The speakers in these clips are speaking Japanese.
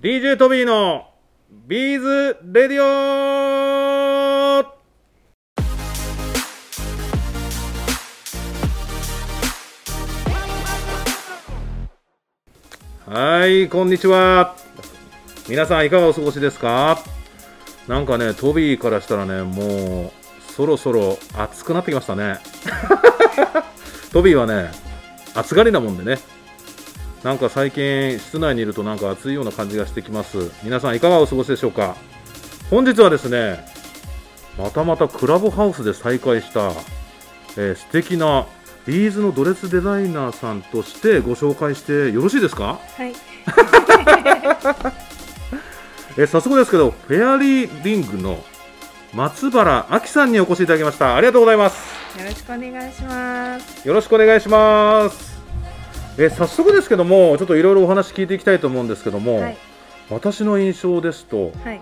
DJ トビーのビーズレディオ。はいこんにちは。皆さんいかがお過ごしですか？なんかねトビーからしたらねもうそろそろ暑くなってきましたね。トビーはね暑がりなもんでね。なんか最近室内にいるとなんか暑いような感じがしてきます。皆さんいかがお過ごしでしょうか？本日はですねまたまたクラブハウスで再会した、えー、素敵なビーズのドレスデザイナーさんとしてご紹介してよろしいですか？はい。えー早速ですけどフェアリーリングの松原亜紀さんにお越しいただきました。ありがとうございます。よろしくお願いします。よろしくお願いしますえー早速ですけどもちょっといろいろお話聞いていきたいと思うんですけども、はい。私の印象ですとはい。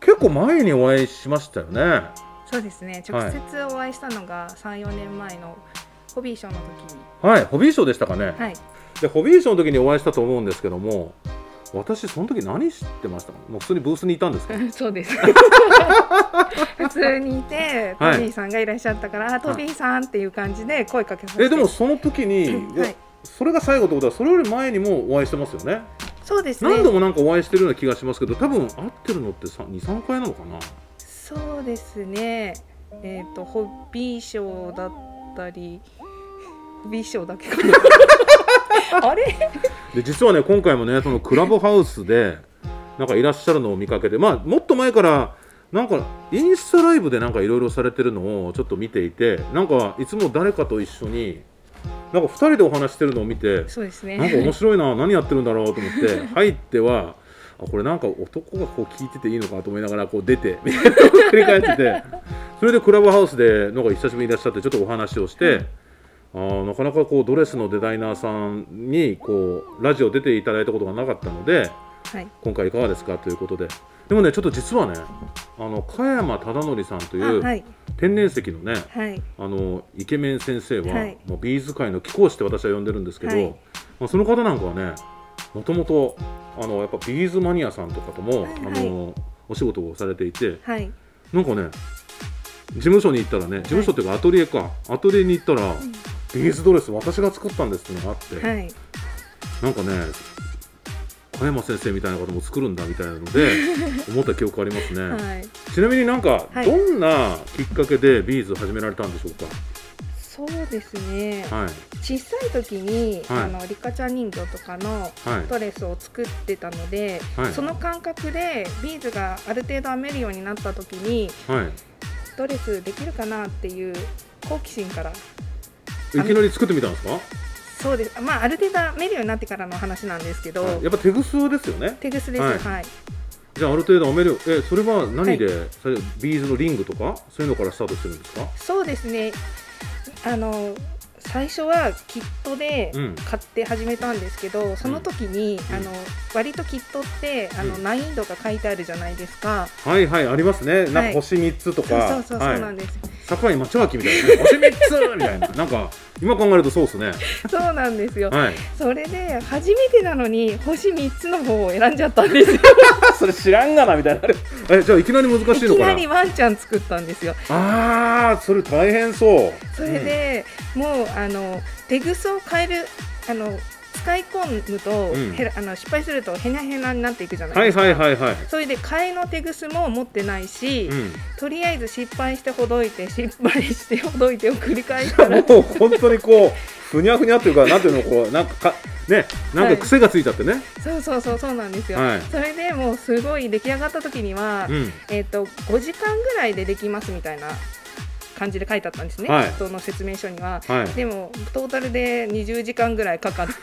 結構前にお会いしましたよねそうですね。直接お会いしたのが3、4年前のホビーショーの時に。はいホビーショーでしたかね、はい。でホビーショーの時にお会いしたと思うんですけども私その時何してましたもう普通にブースにいたんですか？そうです。普通にいて、トはいビーさんがいらっしゃったから、あトビーさんっていう感じで声かけさせて。えでもその時に、はい。それが最後ってことはそれより前にもお会いしてますよねそうですね。何度もなんかお会いしてるような気がしますけど多分会ってるのって23回なのかな？そうですね。えっ、とホビーショーだったり、ホビーショーだけかな。あれ？で実はね今回もねそのクラブハウスでなんかいらっしゃるのを見かけてまあもっと前からなんかインスタライブでなんかいろいろされてるのをちょっと見ていてなんかいつも誰かと一緒になんか2人でお話してるのを見てそうですね。なんか面白いな何やってるんだろうと思って入ってはあこれなんか男がこう聞いてていいのかと思いながらこう出てみたいなのを繰り返っててそれでクラブハウスでなんか久しぶりにいらっしゃってちょっとお話をして。あーなかなかこうドレスのデザイナーさんにこうラジオ出ていただいたことがなかったのではい。今回いかがですかということででもねちょっと実はねあの加山忠則さんというあはい。天然石のねはい。あのイケメン先生は、はいもうビーズ界の貴公子って私は呼んでるんですけど、はいまあ、その方なんかはねもともとあのやっぱビーズマニアさんとかとも、あのお仕事をされていてはい。なんかね事務所に行ったらね事務所っていうかアトリエか、アトリエに行ったら、ビーズドレス私が作ったんですっていうのがあって、はい。なんかね加山先生みたいな方も作るんだみたいなので 思った記憶ありますね、はい。ちなみになんか、はい。どんなきっかけでビーズ始められたんでしょうそうですね。かはい。小さい時に、はい。あのリカちゃん人形とかのはい。ドレスを作ってたので、はい。その感覚でビーズがある程度編めるようになった時にはい。ドレスできるかなっていう好奇心からいきなり作ってみたんですか？そうです。まあある程度編めるようになってからの話なんですけど、はい。やっぱ手ぐすですよね。手ぐすです。はい。はい、じゃあある程度編めるえそれは何で、はそれビーズのリングとか？そういうのからスタートしてるんですか？そうですね。あの最初はキットでうん。買って始めたんですけど、その時に、うん。あの割とキットってあの、うん。難易度が書いてあるじゃないですか。はいはいありますね。なんかはい星3つとそうか、そうそうそうはい。なんです。堺町脇みたいな、ね、星3つみたいな。なんか今考えるとそうですね そうなんですよ。はいそれで初めてなのに星三つの方を選んじゃったんですよ。それ知らんがなみたいなえじゃあいきなり難しいのかな？いきなりワンちゃん作ったんですよ。ああそれ大変そうそれで、もうあの手ぐすを変えるあの使い込むと、うん。へらあの失敗するとへなへなになっていくじゃないはいですか。はいはいはいそれで替えの手ぐすも持ってないし、うん。とりあえず失敗してほどいて失敗してほどいてを繰り返したらもう本当にこうふにゃふにゃっていうかなんていうのこうなんかかねなんか癖がついちゃってね、そうそうそうそうなんですよ、はい。それでもうすごい出来上がった時には、うん。えっ、と5時間ぐらいでできますみたいな感じで書いてあったんですね、はい。その説明書には。はい。でもトータルで20時間ぐらいかかって。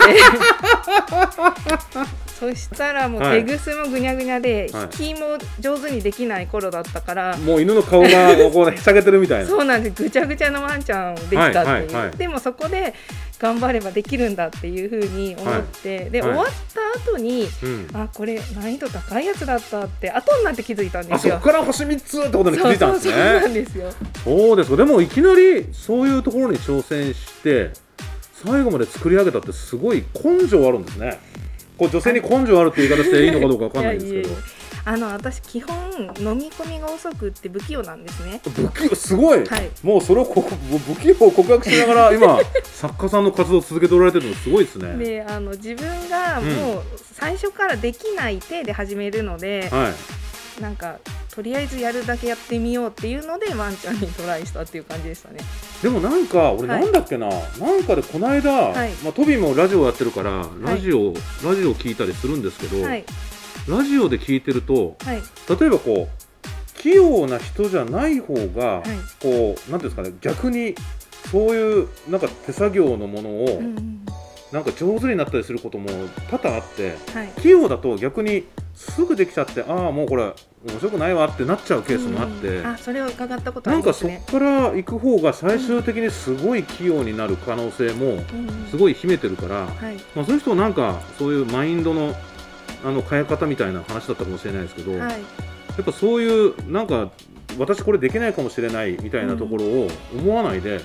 そしたらもうはい。手ぐすもぐにゃぐにゃで、はい。引きも上手にできない頃だったから、もう犬の顔がこうへしゃげてるみたいな。そうなんです。ぐちゃぐちゃのワンちゃんできたっていう、でもそこで頑張ればできるんだっていうふうに思って、で、はい。終わった後にうん。あこれ難易度高いやつだったって後になって気づいたんですよ。あそこ。から星3つってことに気づいたんですそうそうそうなねんですよ。そうですかでもいきなりそういうところに挑戦して最後まで作り上げたってすごい根性あるんですね。こう女性に根性あるって言い方していいのかどうかわかんないんですけどあの私基本飲み込みが遅くって不器用なんですね。不器用すごい、はい。もうそれをこ不器用を告白しながら 今作家さんの活動を続けておられてるのすごいですね。であの自分がもう最初からできない体で始めるので、はい。なんかとりあえずやるだけやってみようっていうのでワンちゃんにトライしたっていう感じでしたね。でもなんか俺はい。なんだっけな、なんかでこの間、はい。まあ、トビーもラジオやってるからラジオ、ラジオ聞いたりするんですけど、はいラジオで聞いてるとはい。例えばこう器用な人じゃない方が、はい。こうなんていうんですかね逆にそういうなんか手作業のものを、うんうんなんか上手になったりすることも多々あってはい。器用だと逆にすぐできちゃってああもうこれ面白くないわってなっちゃうケースもあって、うんあそれを伺ったことあなんかそこから行く方が最終的にすごい器用になる可能性もうんうんすごい秘めてるから、はい。まあ、そういう人なんかそういうマインドのあの変え方みたいな話だったかもしれないですけど、やはい。っぱそういうなんか私これできないかもしれないみたいなところを思わないで、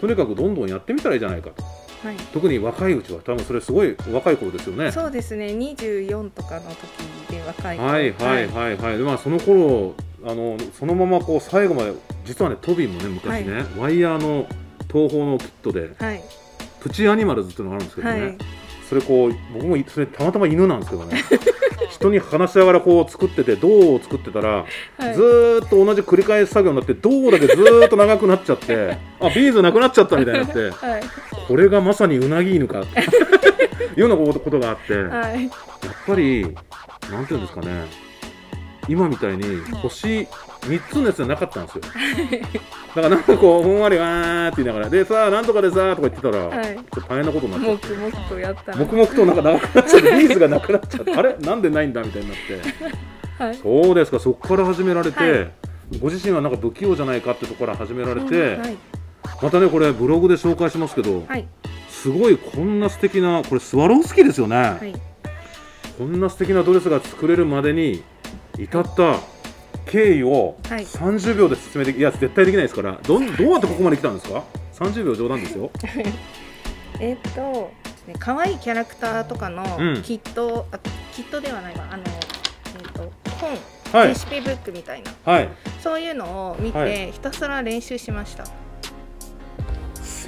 とにかくどんどんやってみたらいいじゃないかと。はい。特に若いうちは多分それすごい若い頃ですよね。そうですね。24とかの時で若い頃。はいはいはい。はい、でまあその頃あのそのままこう最後まで実はねトビーもね昔ね、ワイヤーの東宝のキットではい。プチアニマルズっていうのがあるんですけどね、はいそれこう僕もそれたまたま犬なんですけどね。人に話しながらこう作ってて銅を作ってたら、はい。ずーっと同じ繰り返し作業になって銅だけずーっと長くなっちゃって あビーズなくなっちゃったみたいになってはい。これがまさにうなぎ犬かって いうようなことがあって、やっはいぱりなんていうんですかね今みたいに星3つのやつじゃなかったんですよ。だからなんかこうふんわりわーって言いながらでさあなんとかでさーとか言ってたら、はい。ちょっと大変なことになっちゃって。黙々とやったら黙々となんか長くなっちゃって ビーズがなくなっちゃってあれ？なんでないんだみたいになって。はい。そうですか。そこから始められて、はい。ご自身はなんか不器用じゃないかってところから始められて、またねこれブログで紹介しますけど、はい。すごいこんな素敵なこれスワロフスキーですよね、はい。こんな素敵なドレスが作れるまでに至った経緯をはい。30秒で説明できいや絶対できないですからどん どうやってここまで来たんですか？30秒冗談ですよ。えっとね可愛いキャラクターとかのうん。キット、あキットではないわ。あのえっと本、はい。レシピブックみたいな。はい。そういうのを見て、はい。ひたすら練習しました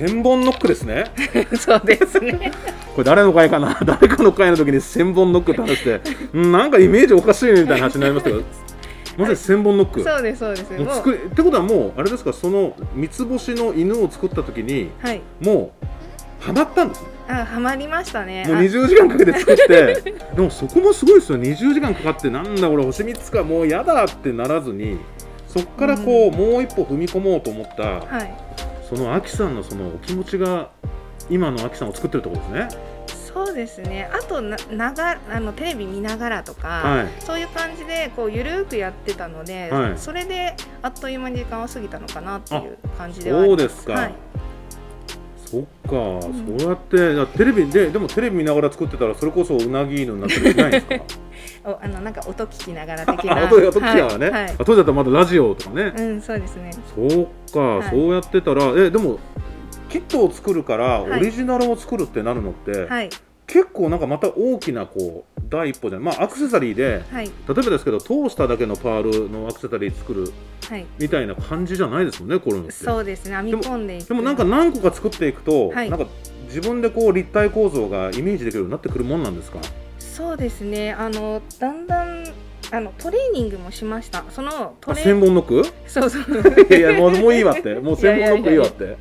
千本ノックですね。そうですね。これ誰の回かな？誰かの回の時に千本ノックって話してうんなんかイメージおかしいねみたいな話になりましたけど。まさに千本ノック。そうですそうです。もう作りってことはもうあれですか？その三つ星の犬を作った時にはい。もうハマったんですね。あハマりましたね。もうあ。20時間かけて作ってでもそこもすごいですよ。20時間かかってなんだ俺星3つかもうやだってならずにそこからこう、もう一歩踏み込もうと思ったはいそのアキさんのそのお気持ちが今のアキさんを作ってるところですね。そうですね。あとなながあのテレビ見ながらとか、はい。そういう感じでこうゆるくやってたので、はい。それであっという間に時間は過ぎたのかなっていう感じではあります。そうですか、はい、そっか、ん。そうやってテレビででもテレビ見ながら作ってたらそれこそうなぎ犬になったりしないんですか おあのなんか音聞きながら的 あな音音聞きながらね、はい。は当時だったらまだラジオとかね、うんそうですね。そうか、はい。そうやってたらえでもキットを作るからオはい。リジナルを作るってなるのって、はい。結構なんかまた大きなこう第一歩じゃないまあアクセサリーではい。例えばですけど通しただけのパールのアクセサリー作るはい。みたいな感じじゃないですもんねこういうのそうですね。編み込んでいく。でもなんか何個か作っていくと、はい。なんか自分でこう立体構造がイメージできるようになってくるもんなんですか？そうですね。あのだんだんあのトレーニングもしました。そのトあレ千本ノックそうそう。いやもうもういいわって。もう千本ノックいいわって。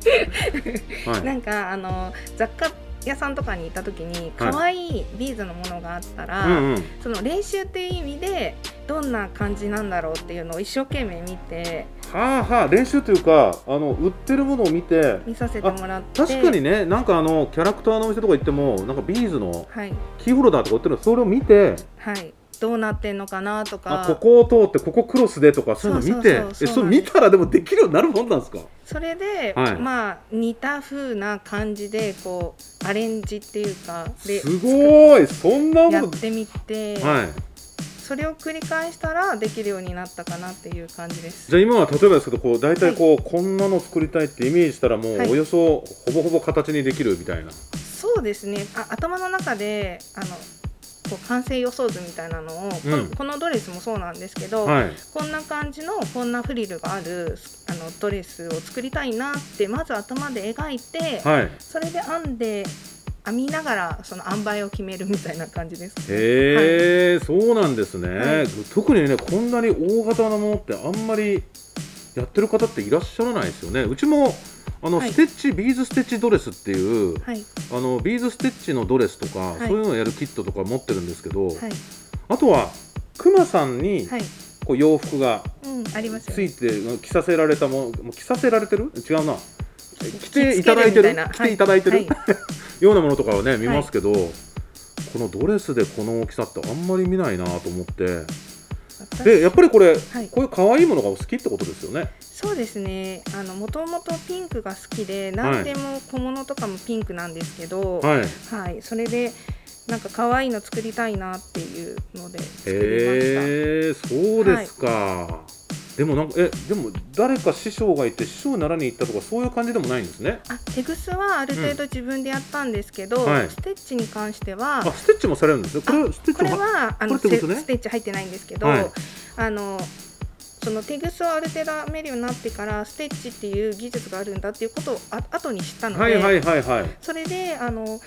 はい。なんかあの雑貨屋さんとかに行った時に可愛いビーズのものがあったら、うんうん。その練習っていう意味でどんな感じなんだろうっていうのを一生懸命見てはあはあ練習というかあの売ってるものを見て見させてもらって。確かにねなんかあのキャラクターのお店とか行ってもなんかビーズのはい。キーホルダーとか売ってるのそれを見てはい。どうなってんのかなとか。あここを通ってここクロスでとかそういうの見てそうそうそうえそう。そうなんです見たらでもできるようになるもんなんですか？それで、はい。まあ似た風な感じでこうアレンジっていうかですごい。そんなこやってみて、とはい。それを繰り返したらできるようになったかなっていう感じです。じゃあ今は例えばですけどこう大体こう、こんなの作りたいってイメージしたらもうはい。およそほぼほぼ形にできるみたいな、そうですね。あ頭の中であのこう完成予想図みたいなのを、こうん。このドレスもそうなんですけど、はい。こんな感じのこんなフリルがあるあのドレスを作りたいなってまず頭で描いて、はい。それで編んで編みながらその塩梅を決めるみたいな感じです、ね。へえ、そうなんですね、はい。特にねこんなに大型なものってあんまりやってる方っていらっしゃらないですよね。うちもあの、はい。ステッチビーズステッチドレスっていうはい。あのビーズステッチのドレスとか、い。そういうのをやるキットとか持ってるんですけど、はい。あとはクマさんにはい、こう洋服がつね。いて着させられたもの着させられてる？違うな。着ていただいてる？着ていただいてる、はい。ようなものとかはね見ますけど、このドレスでこの大きさってあんまり見ないなと思って。私でやっぱりこれ、はい。こういう可愛いものがお好きってことですよね。そうですね。あの元々ピンクが好きで、何でも小物とかもピンクなんですけど、はい、はい。それでなんか可愛いの作りたいなっていうので作りました。へえそうですか、でもなんかえでも誰か師匠がいて師匠に習いに行ったとかそういう感じでもないんですね。あ、テグスはある程度自分でやったんですけど、はい。ステッチに関してはあ、ステッチもされるんですねこれステッこチもれはあのこれってことね。セステッチ入ってないんですけど、はい。あのそのテグスをある程度編めるようになってからステッチっていう技術があるんだっていうことをあ後に知ったので、はいはいはいはい。それであの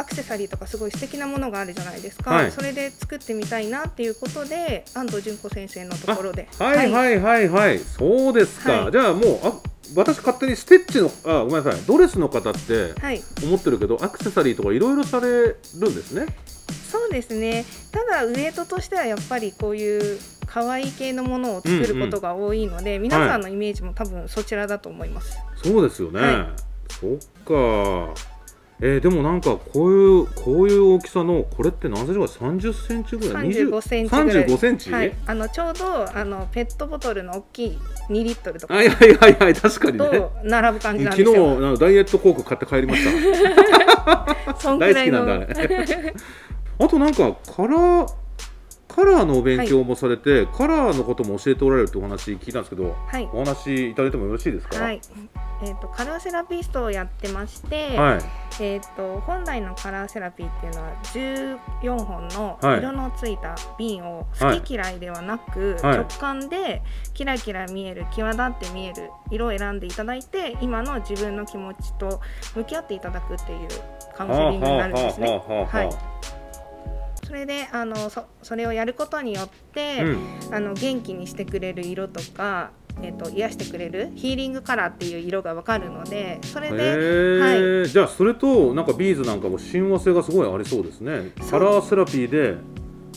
アクセサリーとかすごい素敵なものがあるじゃないですか、はい。それで作ってみたいなっていうことで安藤純子先生のところで。はい。はい。はい。はい、そうですか、はい。じゃあもうあ私勝手にステッチのあごめんなさい。ドレスの方ってはい。思ってるけどアクセサリーとかいろいろされるんですね。そうですね。ただウエイトとしてはやっぱりこういう可愛い系のものを作ることが多いので、皆さんのイメージも多分そちらだと思います、そうですよね、はそっかえーでもなんかこういうこういう大きさのこれって何センチぐらい30センチぐらい？35センチぐらい。35センチ、はい、あのちょうどあのペットボトルの大きい2リットルとか。はいはいはいはい確かにね。と並ぶ感じなん昨日ですよ。あのダイエットコーク買って帰りました。そんく大好きなんだあれ。あとなんかカラーカラーのお勉強もされて、カラーのことも教えておられるってお話聞いたんですけどはい、お話いただいてもよろしいですか？はい、えっ、とカラーセラピストをやってまして、はい。えっ、と本来のカラーセラピーっていうのは14本のはい。色のついた瓶をはい。好き嫌いではなく、はい。直感でキラキラ見える際立って見える色を選んでいただいて今の自分の気持ちと向き合っていただくっていうカウンセリングになるんですね。はいそれであのそそれをやることによって、うん。あの元気にしてくれる色とか、えっと癒してくれるヒーリングカラーっていう色がわかるのでそれへで、ーじゃあそれとなんかビーズなんかも親和性がすごいありそうですね。カラーセラピーで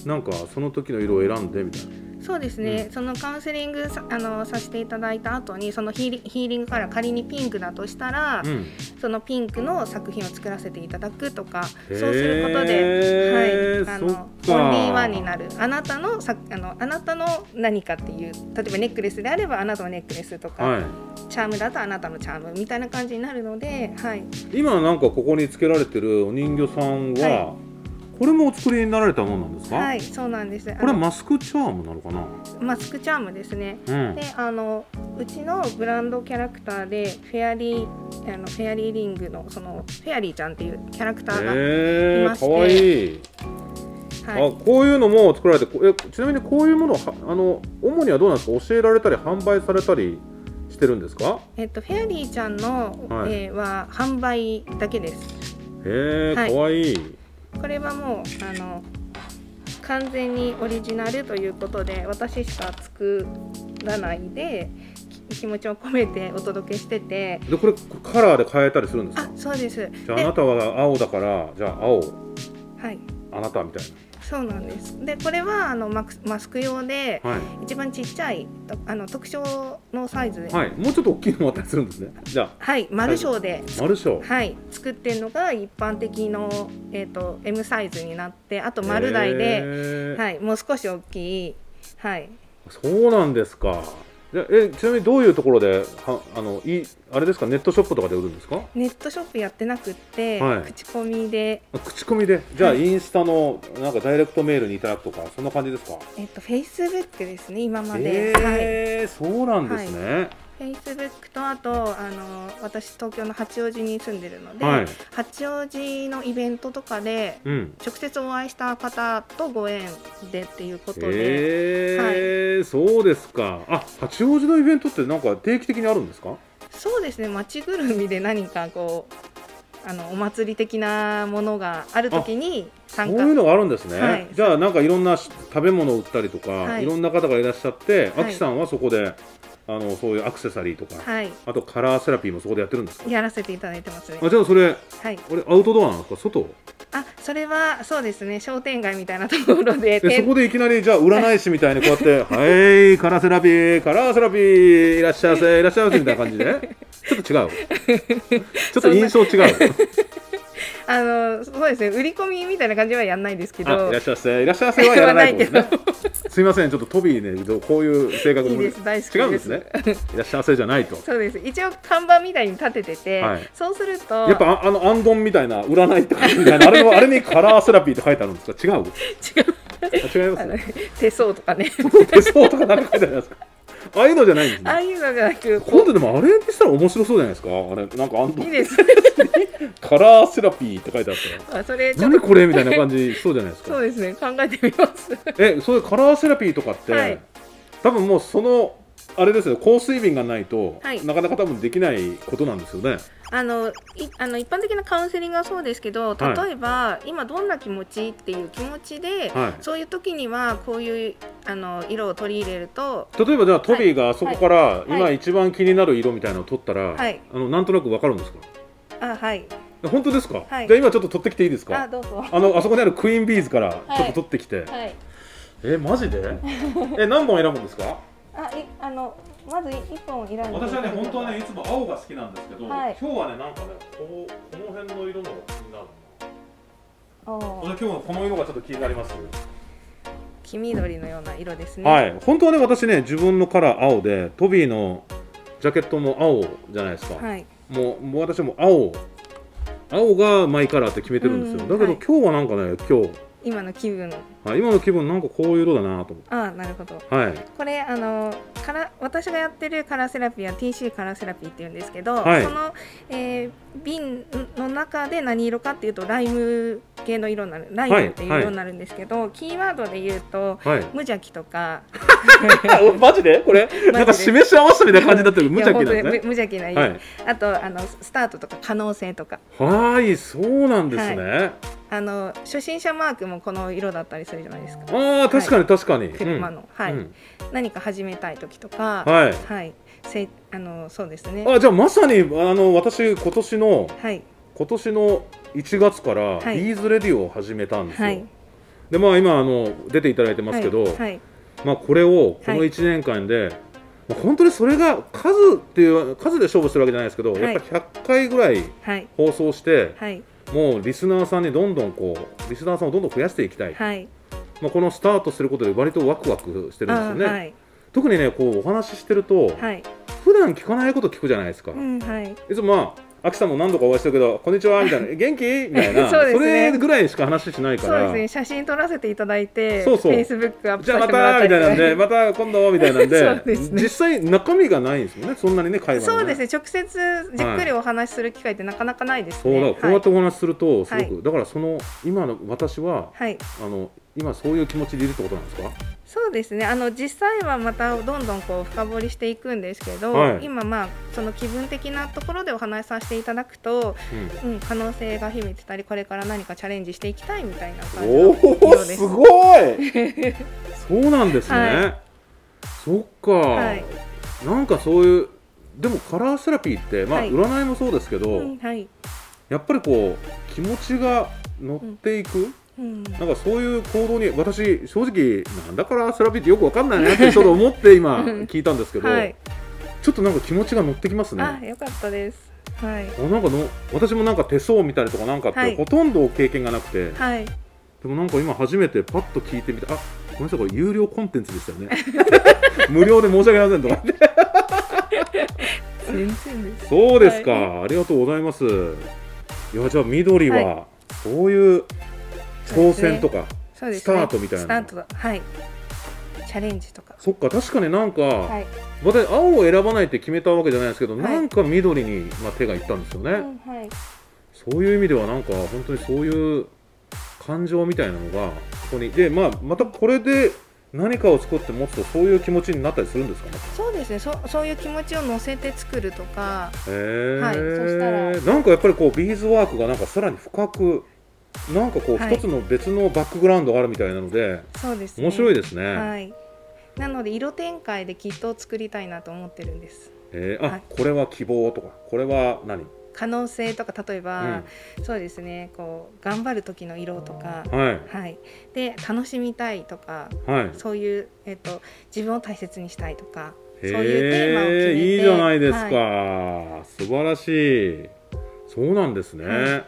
なんかその時の色を選んでみたいなそうですね、うん。そのカウンセリングさあのさせていただいた後にそのヒーリヒーリングカラー仮にピンクだとしたら、うん。そのピンクの作品を作らせていただくとかそうすることで、はい、あのか。オンリーワンになる。あなたのさあのあなたの何かっていう例えばネックレスであればあなたのネックレスとか、はい。チャームだとあなたのチャームみたいな感じになるので、はい、今なんかここにつけられてるお人形さんは、はこれもお作りになられたものなんですか、はい、そうなんです。あこれのマスクチャームなのかな？マスクチャームですね。うん。で、あのうちのブランドキャラクターでフェアリーあのフェアリーリングのそのフェアリーちゃんっていうキャラクターが、いまして。かわいい、はい、あこういうのも作られてこえちなみにこういうものはあの主にはどうなんですか？教えられたり販売されたりしてるんですか？えっとフェアリーちゃんの、はい。えーは販売だけです。へえ、はい。かわいいこれはもうあの完全にオリジナルということで私しか作らないでき気持ちを込めてお届けしてて。でこれカラーで変えたりするんですか？あ、そうです。じゃああでなたは青だからじゃあ青はい、あなたみたいそうなんです。で、これはあのマクマスク用で、なはい。一番ちっちゃいとあの特徴のサイズで、はい、はいもうちょっと大きいのもあったりするんですね。じゃあ。丸小で、マルショー。はい、作ってるのが一般的のえっ、と M サイズになって、あと丸大で、はい、もう少し大きい、はい、そうなんですかえちなみにどういうところではあのいあれですか？ネットショップとかで売るんですか？ネットショップやってなくって、はい。口コミで、あ口コミで？じゃあはい。インスタのなんかダイレクトメールにいただくとかそんな感じですか？えっ、とフェイスブックですね今まで、はい、えー、そうなんですね、Facebook とあとあの私東京の八王子に住んでるので、はい。八王子のイベントとかでうん。直接お会いした方とご縁でっていうことで、えー。そうですか。あ八王子のイベントってなんか定期的にあるんですか？そうですね。町ぐるみで何かこうあのお祭り的なものがあるときにそう参加。いうのがあるんですね、はい。じゃあなんかいろんなし食べ物を売ったりとか、はい。い、ろんな方がいらっしゃって、はい。アキさんはそこであのそういうアクセサリーとか、はい。あとカラーセラピーもそこでやってるんですか？やらせていただいてますねあじゃあそれはい。これアウトドアなんですか？外？あそれはそうですね商店街みたいなところで。でそこでいきなりじゃあ占い師みたいにこうやって「はいカラーセラピーカラーセラピーいらっしゃいませいらっしゃいませ」みたいな感じで？ちょっと違う。ちょっと印象違うあのそうですね売り込みみたいな感じはやんないですけどあいらっしゃいませ。いらっしゃいませはやらないと言わですね。すいませんちょっとトビーねこういう性格いいです。大好きです。違うんですね。いらっしゃいませじゃないと。そうです。一応看板みたいに立ててて、はい。そうするとやっぱああのアンドンみたいな占いって感じみたいなあれのあれにカラーセラピーって書いてあるんですか？違う？違う。あ違います手相とかね。手相とかなんか書いてあるじゃないですか？ああいうのじゃないんですね。ああいうのじゃなく今度でもあれにしたら面白そうじゃないですか？あれなんかアンドンいいです。カラーセラピーって書いてあったら。あそれちょっと。何これ？みたいな感じそうじゃないですか。そうですね。考えてみます。えそういうカラーセラピーとかって、はい。多分もうそのあれですよ香水瓶がないと、はい。なかなか多分できないことなんですよね。あのいあの一般的なカウンセリングはそうですけど例えば、今どんな気持ちっていう気持ちで、はい。そういう時にはこういうあの色を取り入れると例えばじゃあトビーがそこからい。今一番気になる色みたいなのを取ったら、はい。あのなんとなくわかるんですか？あはい。本当ですか、はい。じゃあ今ちょっと取ってきていいですか？あどうぞ。あのあそこにあるクイーンビーズからちょっと取ってきて、はい。えマジで？え何本選ぶんですか？あいあのまず一本選んで私はね本当はねいつも青が好きなんですけど、はい。今日はねなんかねこうこの辺の色の気になるおなー今日はこの色がちょっと気になります。黄緑のような色ですね。はい。本当はね私ね自分のカラー青でトビーのジャケットも青じゃないですか、はい。もうもう私はもう青。青がマイカラーって決めてるんですよ、だけど、うんはい。今日はなんかね今日。今の気分あ今の気分なんかこういう色だなと思あなるほど。ってはい。これあのカラ私がやってるカラーセラピーは TC カラーセラピーって言うんですけど、はい。その、えー瓶の中で何色かっていうとライム系の色になるライムっていう色になるんですけど、キーワードで言うとはい。無邪気とか。あマジで？これ？なんか示し合わせたみたいな感じになってる。無邪気なんですね無無邪気な色、はい。あとあのスタートとか可能性とか。はいそうなんですね、あの初心者マークもこの色だったりするじゃないですか。ああ確かに確かに、車の、はい、うん。何か始めたい時とかはい。はい。せあのそうですね。あじゃあまさにあの私今年のはい。今年の1月からはい。ビーズレディオを始めたんですよ、はい。でまあ今あの出ていただいてますけど、はい。はい。まあこれをこのはい。1年間で、まあ本当にそれが数っていう数で勝負してるわけじゃないですけど、はい。やっぱ100回ぐらいはい。放送して、はい。もうリスナーさんにどんどんこうリスナーさんをどんどん増やしていきたい、はいまあ、このスタートすることで割とワクワクしてるんですよね、あはい。特にねこうお話ししてると、はい。普段聞かないこと聞くじゃないですか、うんはい。いつもまあ秋さんも何度かお会いしてるけど「こんにちは」みたいな「元気?」みたいな。そうですね。れぐらいしか話しないから。そうですね写真撮らせていただいてそうそう。フェイスブックアップじゃあまたみたいなんでまた今度みたいなんで。ね。実際中身がないんですもんねそんなにね会話がね。そうですね。直接じっくりお話しする機会ってなかなかないですそうだ。ねこうやってお話しするとすごく、はだからその今の私ははい。あの今そういう気持ちでいるってことなんですか？そうですね。あの実際はまたどんどんこう深掘りしていくんですけど、はい。今まあその気分的なところでお話しさせていただくと、うん。うん、可能性が秘めてたりこれから何かチャレンジしていきたいみたいな感じおすすごい。そうなんですね、はそっか、はい。なんかそういうでもカラーセラピーって、まあはい。占いもそうですけど、うんはい、やっぱりこう気持ちが乗っていく、うん、なんかそういう行動に私正直なんだカラーセラピーってよくわかんないなってちょっと思って今うん。聞いたんですけど、はい、ちょっとなんか気持ちが乗ってきますね。あよかったです。はい。あなんかの私もなんか手相見たりとかなんかって、はい。ほとんど経験がなくて。はい。でもなんか今初めてパッと聞いてみてあごめんなさいこれ有料コンテンツでしたよね。無料で申し訳ありませんとか。って全然です。そうですか、はありがとうございます。いやじゃあ緑は、はそういう挑戦とか、そうですね。スタートみたいなスタートだ。はい。チャレンジとか。そっか確かになんか、はい、私青を選ばないって決めたわけじゃないですけど、はい。なんか緑に、まあ、手がいったんですよね、うんはい。そういう意味ではなんか本当にそういう感情みたいなのがここにで、まあ、またこれで何かを作って持つとそういう気持ちになったりするんですかね？そうですね。そそういう気持ちを乗せて作るとか。へえ、はい。そしたら。なんかやっぱりこうビーズワークがなんかさらに深くなんかこうはい。一つの別のバックグラウンドがあるみたいなので、そうですね。面白いですね、はい。なので色展開でキットを作りたいなと思ってるんです。えーあ、はい。これは希望とかこれは何？可能性とか例えば、そうですね。こう頑張る時の色とか、はい。はい、で楽しみたいとかはい。そういう、えっと自分を大切にしたいとかそうへいうテーマを決めてえいいじゃないですか、は素晴らしい。そうなんですね、はい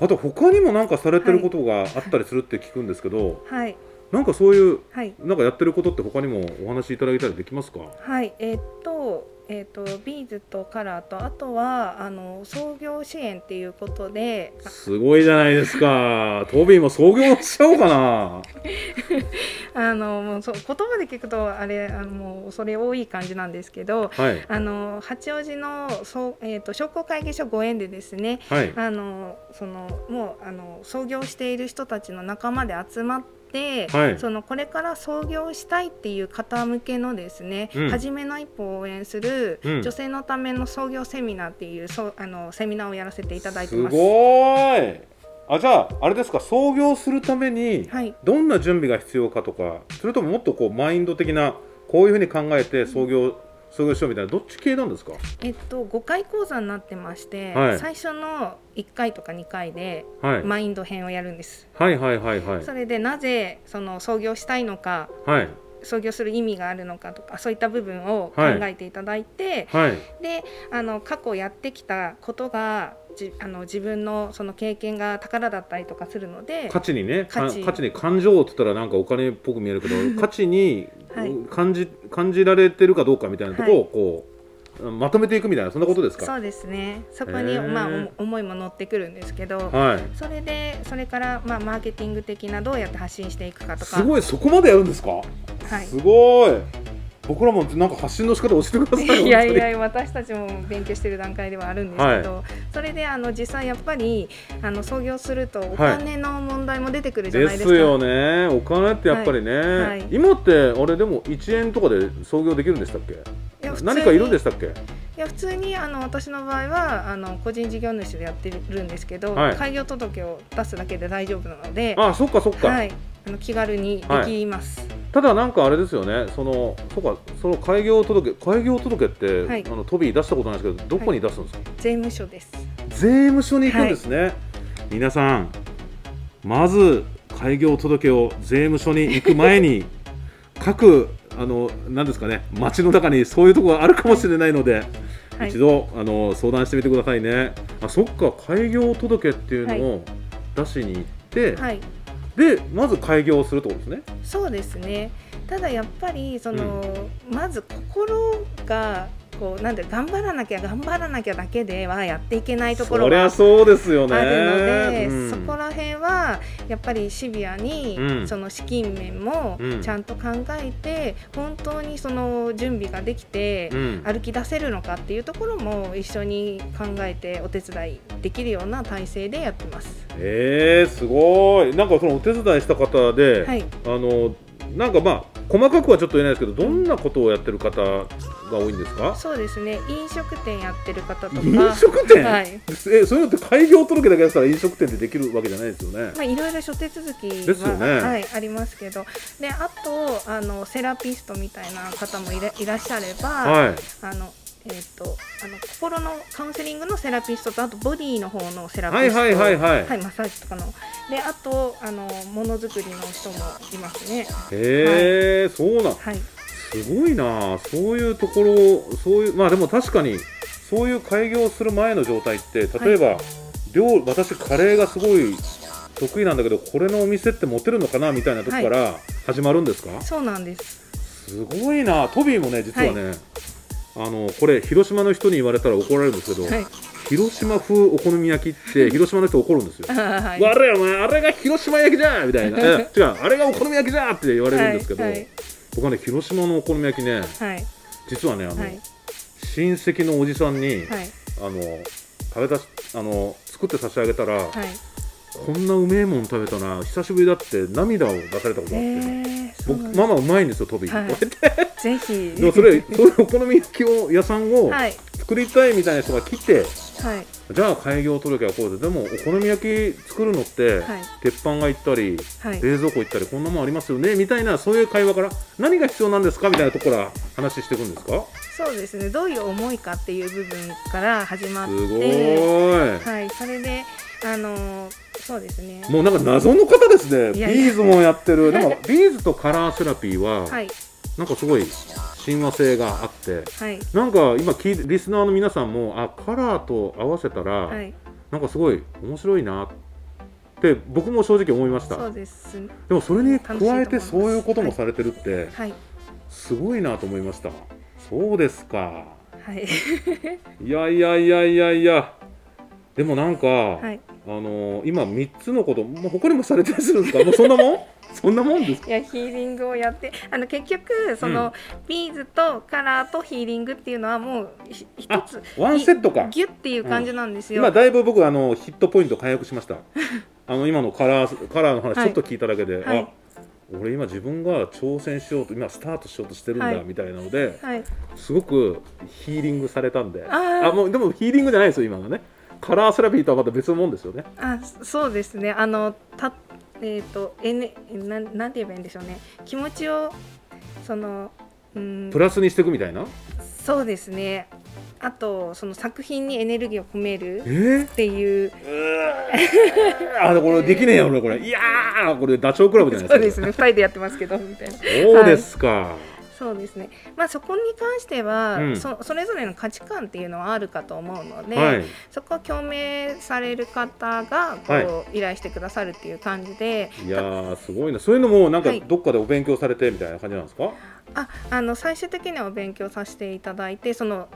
あと他にもなんかされてることがあったりするって聞くんですけど、はいなんかそういうはい。なんかやってることって他にもお話しいただけたりできますか？はい。えっとえっとビーズとカラーとあとはあの創業支援っていうことであすごいじゃないですか。トビーも創業しちゃおうかな。あのもうそう言葉で聞くとあれあのもう恐れ多い感じなんですけどはい。あの八王子のそう、えー、と商工会議所ご縁でですねはい。あのそのもうあの創業している人たちの仲間で集まって、はい。そのこれから創業したいっていう方向けのですね、うん。初めの一歩を応援する、うん。女性のための創業セミナーっていうあのセミナーをやらせていただいてます。すごーい。あじゃああれですか？創業するためにはい。どんな準備が必要かとかそれとももっとこうマインド的なこういうふうに考えて創業創業しようみたいなどっち系なんですか？えっと、5回講座になってまして、はい。最初の1回とか2回ではい、マインド編をやるんです。はいはいはいはい。それでなぜその創業したいのかはい。創業する意味があるのかとかそういった部分を考えていただいて、はい。であの過去やってきたことがじあの自分のその経験が宝だったりとかするので価値にねか価値価値に感情って言ったらなんかお金っぽく見えるけど価値にはい。感じ感じられてるかどうかみたいなところをこう、まとめていくみたいなそんなことですか？そうですね。そこに、まあ、お思いも乗ってくるんですけど、はい。それでそれから、まあ、マーケティング的などうやって発信していくかとか。すごい。そこまでやるんですか？はい。すごい僕らもなんか発信の仕方教えてくださいいやいや私たちも勉強してる段階ではあるんですけど、それであの実際やっぱりあの創業するとお金の問題も出てくるじゃないですか。ですよね。お金ってやっぱりね、はい。今ってあれでも1円とかで創業できるんでしたっけ？何かいるんでしたっけ？いや普通にあの私の場合はあの個人事業主でやってるんですけど、はい。開業届を出すだけで大丈夫なので、あそっかそっか、はい、あの気軽にできます。ただなんかあれですよね。そのそっかその開業届開業届って、はい。あのトビー出したことないですけどどこに出すんですか、税務署です。税務署に行くんですね、皆さんまず開業届を税務署に行く前に 各あの何ですかね街の中にそういうところがあるかもしれないので、はい。一度あの相談してみてくださいね。あそっか開業届っていうのを出しに行って、はい、でまず開業するってことですねそうですね。ただやっぱりその、まず心がこうなんで頑張らなきゃ頑張らなきゃだけではやっていけないところがあるので、うん。そこら辺はやっぱりシビアに、うん。その資金面もうん。ちゃんと考えて、本当にその準備ができて、うん。歩き出せるのかっていうところも一緒に考えてお手伝いできるような体制でやってます。えー、すごい。なんかそのお手伝いした方で、はい、あのなんかまあ細かくはちょっと言えないですけどどんなことをやってる方が多いんですか？そうですね。飲食店やってる方とか、飲食店、はい。えそういうのって開業届だけだったら飲食店でできるわけじゃないですよね。まあ、いろいろ諸手続きですよは、ねはい、ありますけど。であとあのセラピストみたいな方もいらいらっしゃれば、はい。あのえー、とあの心のカウンセリングのセラピストとあとボディの方のセラピスト、はいはいはいはい。マッサージとかの。であとあのものづくりの人もいますね。へえ、そうなん。はい。すごいな。そういうところそういうまあでも確かにそういう開業する前の状態って例えば、は料私カレーがすごい得意なんだけどこれのお店って持てるのかな？みたいなとこから始まるんですか、そうなんです。すごいな。トビーもね実はね、あのこれ広島の人に言われたら怒られるんですけど、はい。広島風お好み焼きって広島の人怒るんですよ。はい。あれお前あれが広島焼きじゃんみたいな、え違うあれがお好み焼きじゃんって言われるんですけど、はい。はい。僕はね広島のお好み焼きねはい。実はねあの、はい。親戚のおじさんに、はい。あの食べたしあの作って差し上げたら、はい。こんなうめえもん食べたな久しぶりだって涙を出されたことがあって、えー、ママうまいんですよトビー、はい。ぜひ。でもそれそういうお好み焼きを屋さんをはい。作りたいみたいな人が来て、はい。じゃあ開業届はこうででもお好み焼き作るのって、はい。鉄板が行ったりはい。冷蔵庫行ったりこんなもんありますよねみたいなそういう会話から何が必要なんですかみたいなところから話していくんですか？そうですね。どういう思いかっていう部分から始まっすごてーはい。それであのーそうですね。いもうなんか謎の方ですね。いやいや。ビーズもやってる。でもビーズとカラーセラピーは、はい。なんかすごい親和性があってはい。なんか今聞いてリスナーの皆さんもあカラーと合わせたら、はい。なんかすごい面白いなって僕も正直思いました。そうです。でもそれに加えてそういうこともされてるってはい。すごいなと思いました。そうですか。はい。いやいやいやいやいやでもなんか、はい。あのー今3つのこともう他にもされてたりするんですか？もうそんなもん？そんなもんですか？いやヒーリングをやってあの結局その、ビーズとカラーとヒーリングっていうのはもうひ一あつワンセットか。ギュッっていう感じなんですよ、今だいぶ僕あのヒットポイント回復しました。あの今のカラーカラーの話はい。ちょっと聞いただけで、はい。あ俺今自分が挑戦しようと今スタートしようとしてるんだ、はい。みたいなのではい。すごくヒーリングされたんで。あー。もうでもヒーリングじゃないですよ今のねカラーセラピーとはまた別のもんですよね。あそうですね。あのたえっ、とえねなんなんて言えばいいんでしょうね。気持ちをそのうん。プラスにしていくみたいな？そうですね。あとその作品にエネルギーを込めるえー？っていう。あこれできねえよ俺これ。いやーこれダチョウ倶楽部じゃないですか。そうですね。二人でやってますけどみたいな。そうですか、そうですね。まあそこに関しては、うん。そそれぞれの価値観っていうのはあるかと思うので、はい。そこを共鳴される方がこう、は依頼してくださるっていう感じでいやーすごいな。そういうのもなんかはい。どっかでお勉強されてみたいな感じなんですか、ああの最終的にはお勉強させていただいてその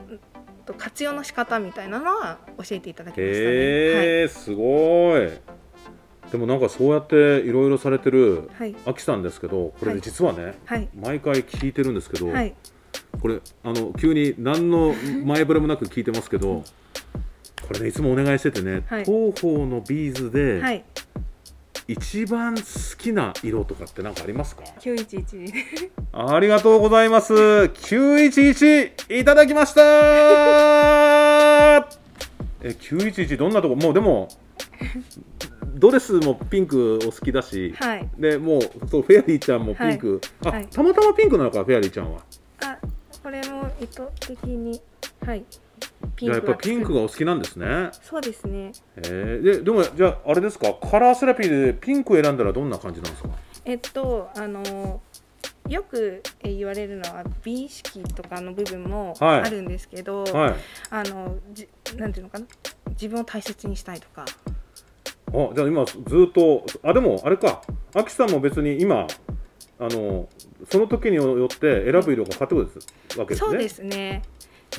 活用の仕方みたいなのは教えていただきましたね。へえ、すごいでもなんかそうやっていろいろされてるはい。アキさんですけどこれはい。実はね、はい。毎回聞いてるんですけど、はい。これあの急に何の前触れもなく聞いてますけどこれねいつもお願いしててね、はい。東方のビーズではい。一番好きな色とかって何かありますか？九一一。ありがとうございます。911いただきました。え911どんなとこ？もうでもドレスもピンクお好きだし、はい。でもうそうフェアリーちゃんもピンク、あ、はい。たまたまピンクなのかフェアリーちゃんは？あこれも意図的にはい。ピじゃあやっぱピンクががお好きなんですね。そうですね。えー、ででもじゃああれですか？カラーセラピーでピンクを選んだらどんな感じなんですか？えっとあのよくえー言われるのは美意識とかの部分もはい。あるんですけど、はい。あのじなんていうのかな？自分を大切にしたいとかあじゃあ今ずっとあでもあれかアキさんも別に今あのその時によって選ぶ色が変わってくるわけですね。そうですね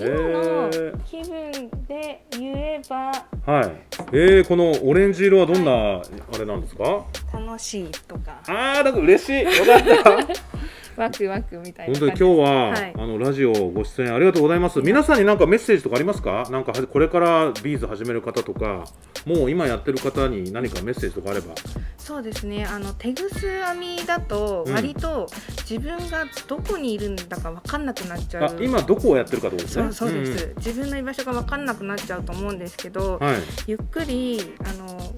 へ今のー気分で言えばはい。えー、このオレンジ色はどんなあれなんですか？楽しいとかあーなんか嬉しい。よかった。ワクワクみたいな本当に今日は、はいあのラジオご出演ありがとうございます。皆さんになんかメッセージとかありますか？なんかはこれからビーズ始める方とか、もう今やってる方に何かメッセージとかあれば。そうですねあのテグス編みだとうん割と自分がどこにいるんだか分かんなくなっちゃう、あ今どこをやってるかとですね。そうそうです、自分の居場所が分かんなくなっちゃうと思うんですけど、うんはい。ゆっくりあの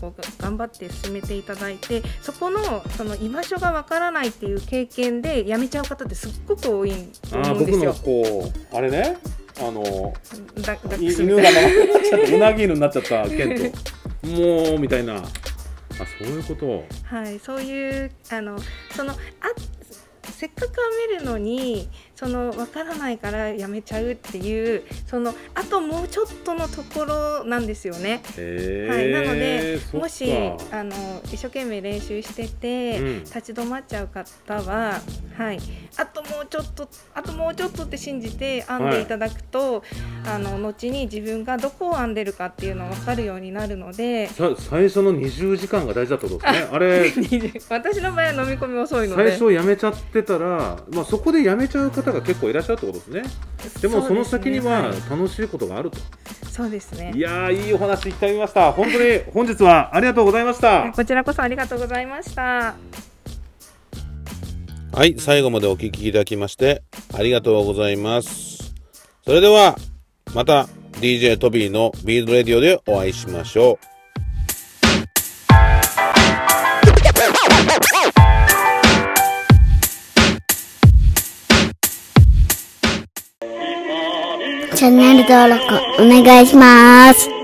こう頑張って進めていただいてそこのその居場所が分からないっていう経験で辞めちゃう方ってすっごく多いと思うんですよ。僕の。こうあれね、あのダダッいクスみたいな犬がうなぎ犬になっちゃったケントもうみたいな。あそういうこと？はい、そういうあのそのあせっかく編めるのにその分からないからやめちゃうっていうそのあともうちょっとのところなんですよね。へはい、なのでもしあの一生懸命練習してて、うん。立ち止まっちゃう方は、はい、あともうちょっとあともうちょっとって信じて編んでいただくと、あの後に自分がどこを編んでるかっていうのが分かるようになるのでさ最初の20時間が大事だってことですね。あれ 私の場合は飲み込み遅いの最で初やめちゃってたら、まあ、そこでやめちゃう方が結構いらっしゃるってことですねでもその先には楽しいことがあると、はいそうですねい、やーいいお話いただきました本当に 本日はありがとうございましたこちらこそありがとうございました。はい、最後までお聞きいただきましてありがとうございます。それではまた DJ トビーのビーズレディオでお会いしましょう。チャンネル登録お願いします。